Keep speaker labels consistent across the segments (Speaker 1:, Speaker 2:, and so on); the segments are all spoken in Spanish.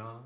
Speaker 1: Shah.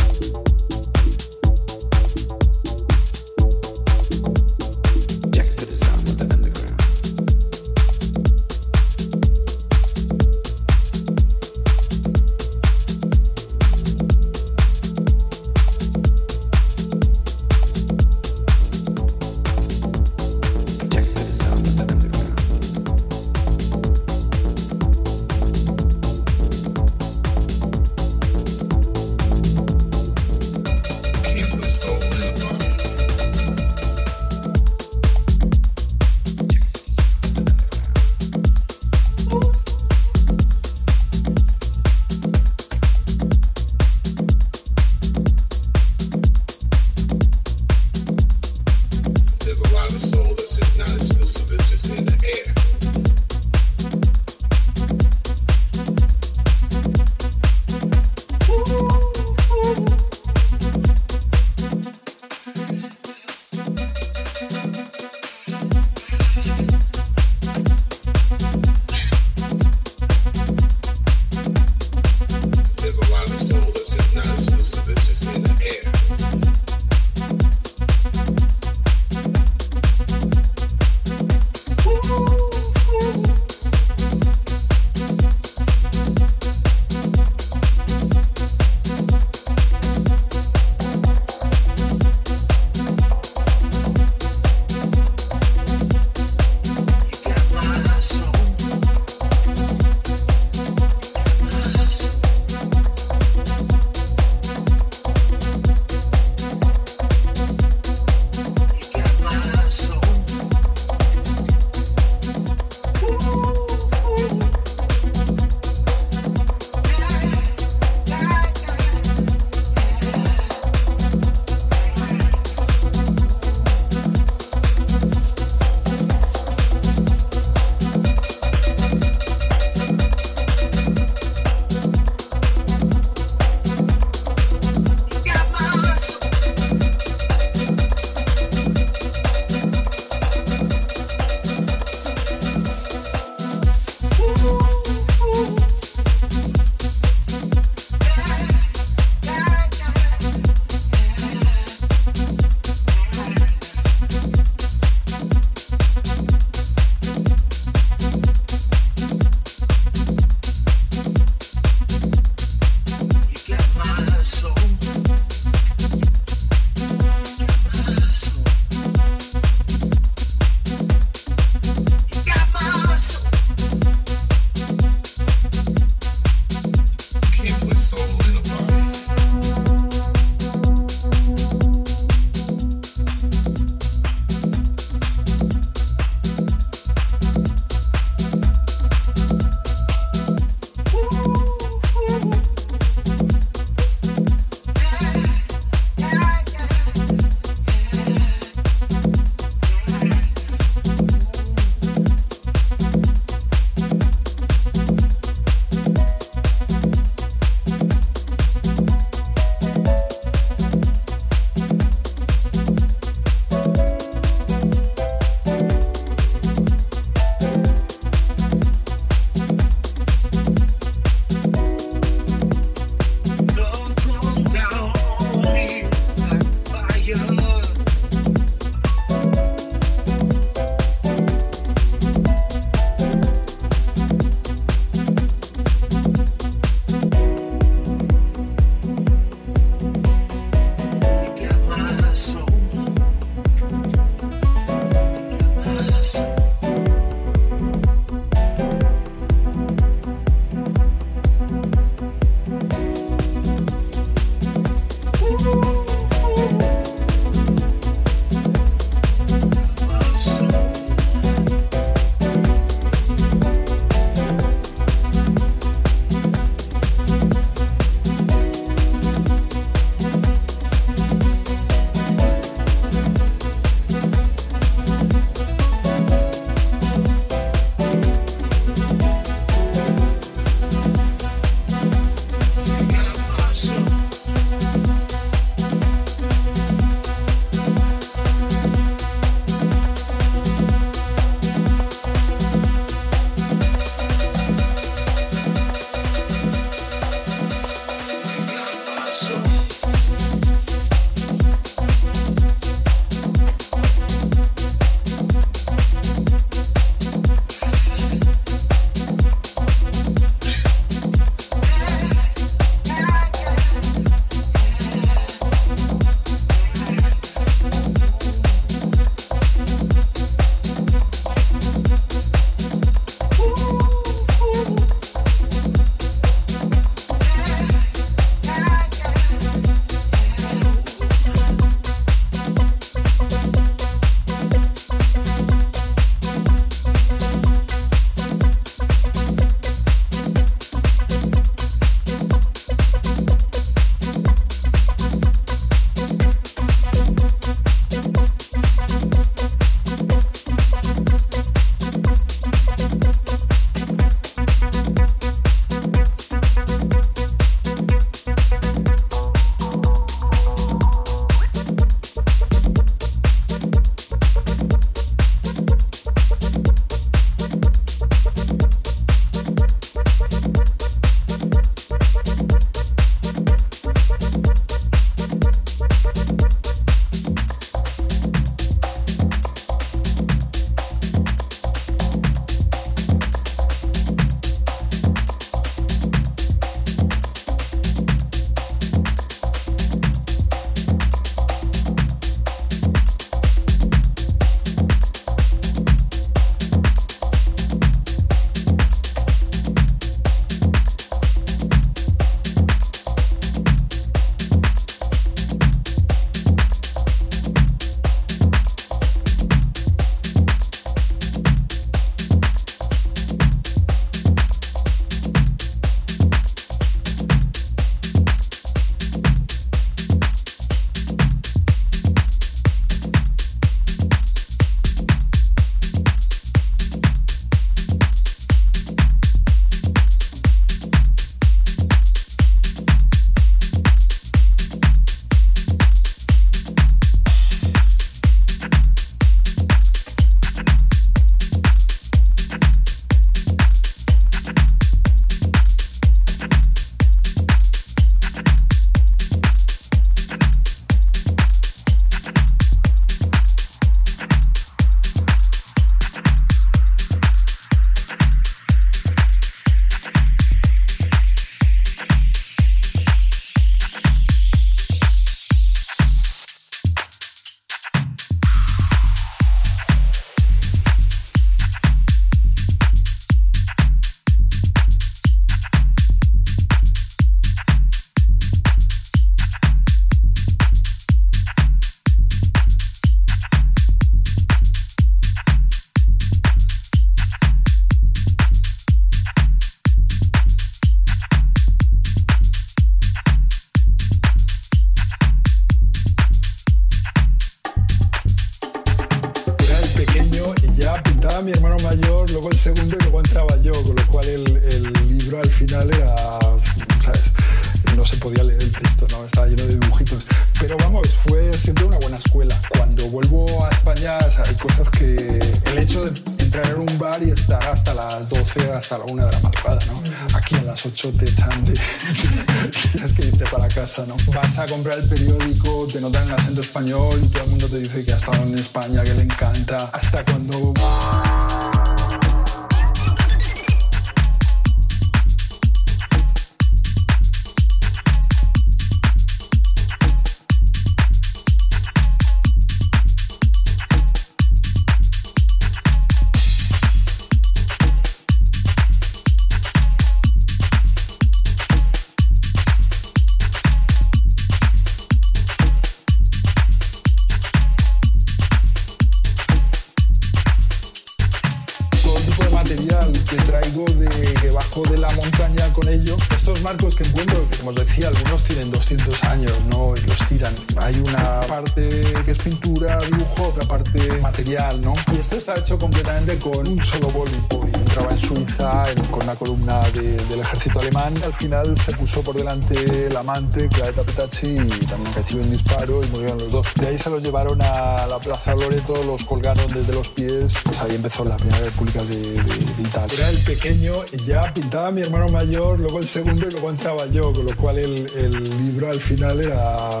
Speaker 1: El amante, Claretta Petacci, y también recibió un disparo y murieron los dos. De ahí se los llevaron a la Plaza Loreto, los colgaron desde los pies. Pues ahí empezó la Primera República de, de, Italia. Era el pequeño ya pintaba mi hermano mayor, luego el segundo y luego entraba yo, con lo cual el, el libro al final era,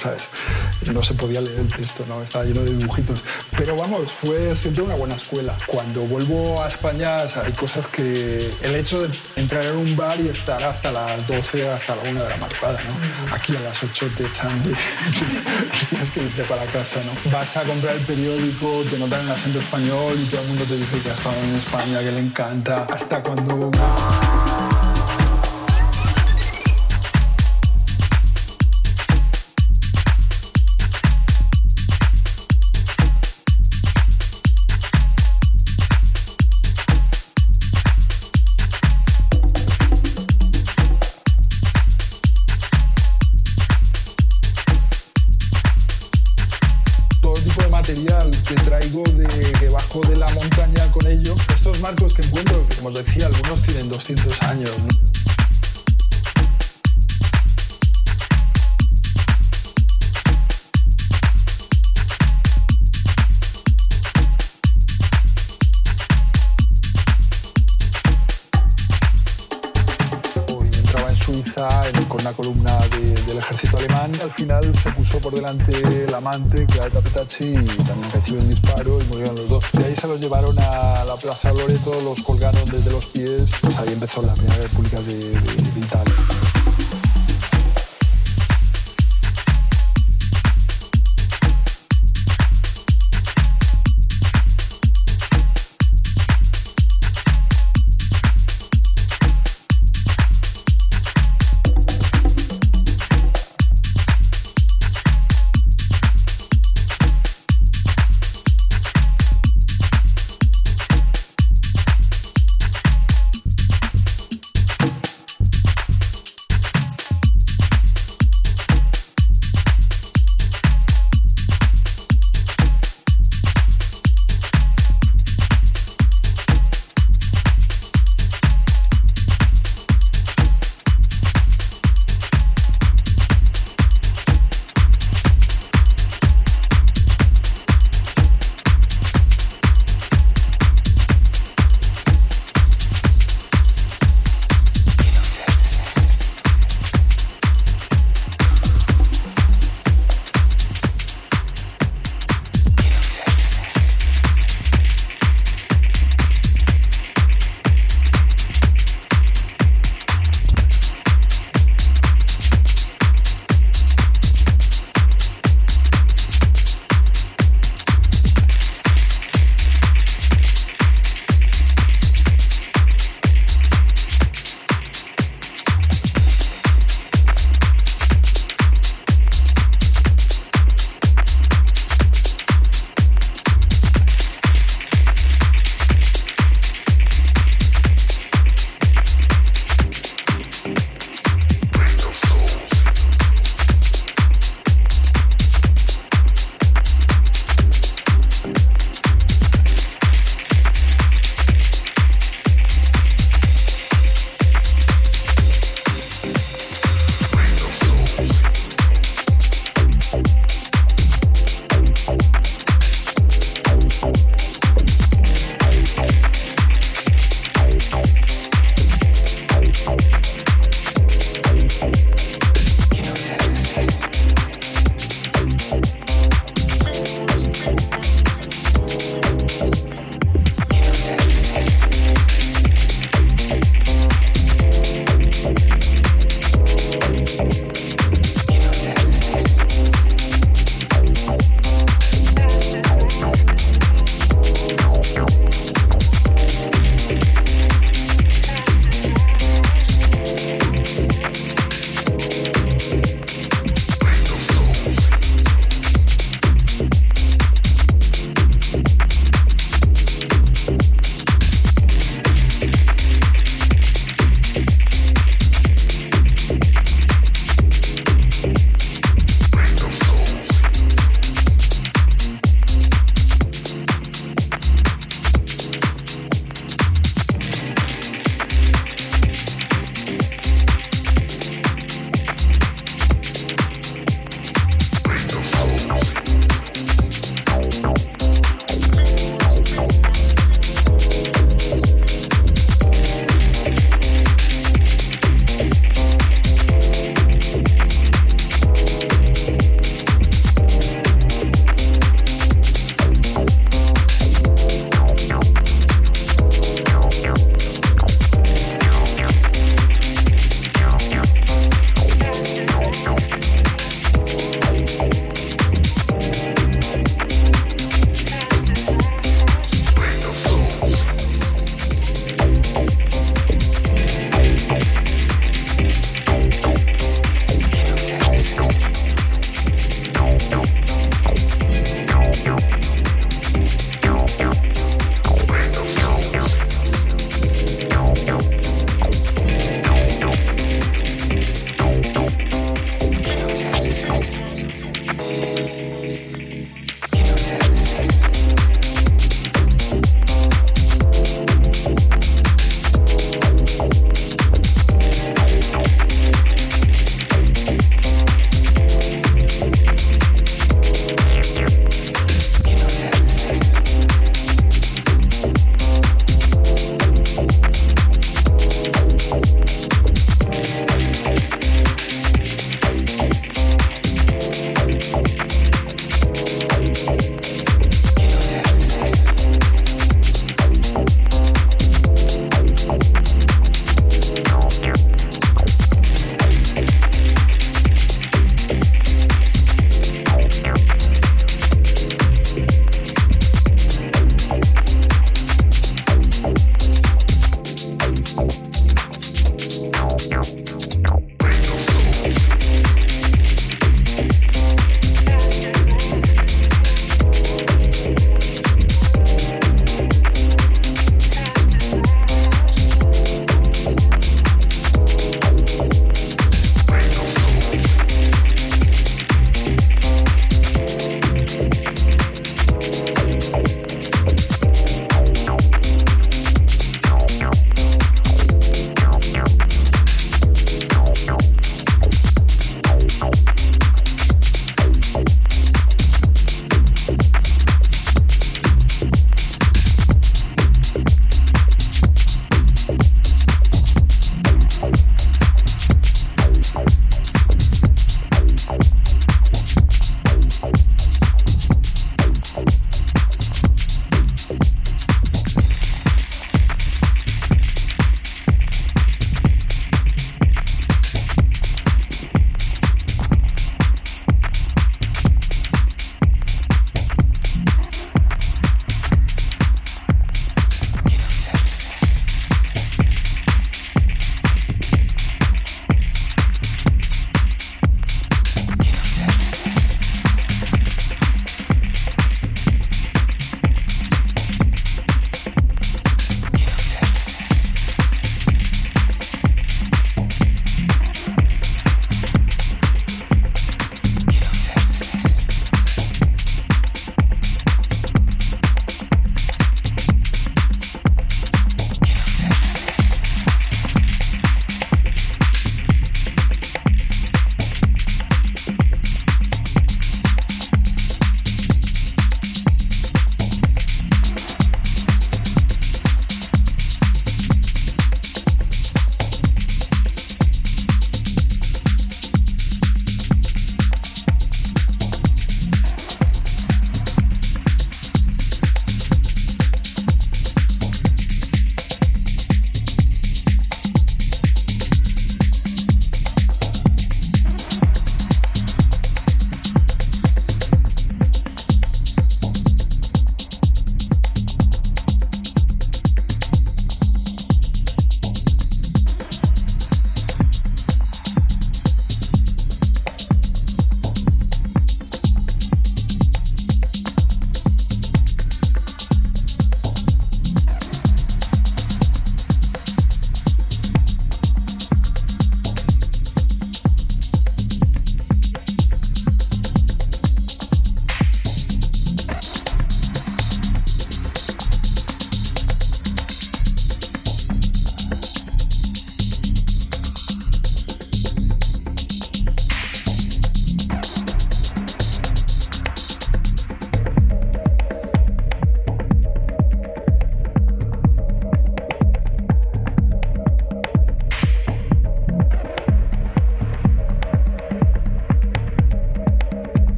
Speaker 1: ¿sabes? No se podía leer el texto, ¿no? Estaba lleno de dibujitos. Pero vamos, fue siempre una buena escuela. Cuando vuelvo a España hay cosas que el hecho de entrar en un bar y estar hasta las 12, hasta la 1 de la madrugada, ¿no? Aquí a las 8 te echan de... tienes que irte para casa, ¿no? Vas a comprar el periódico, te notan el acento español y todo el mundo te dice que ha estado en España, que le encanta. Hasta cuando...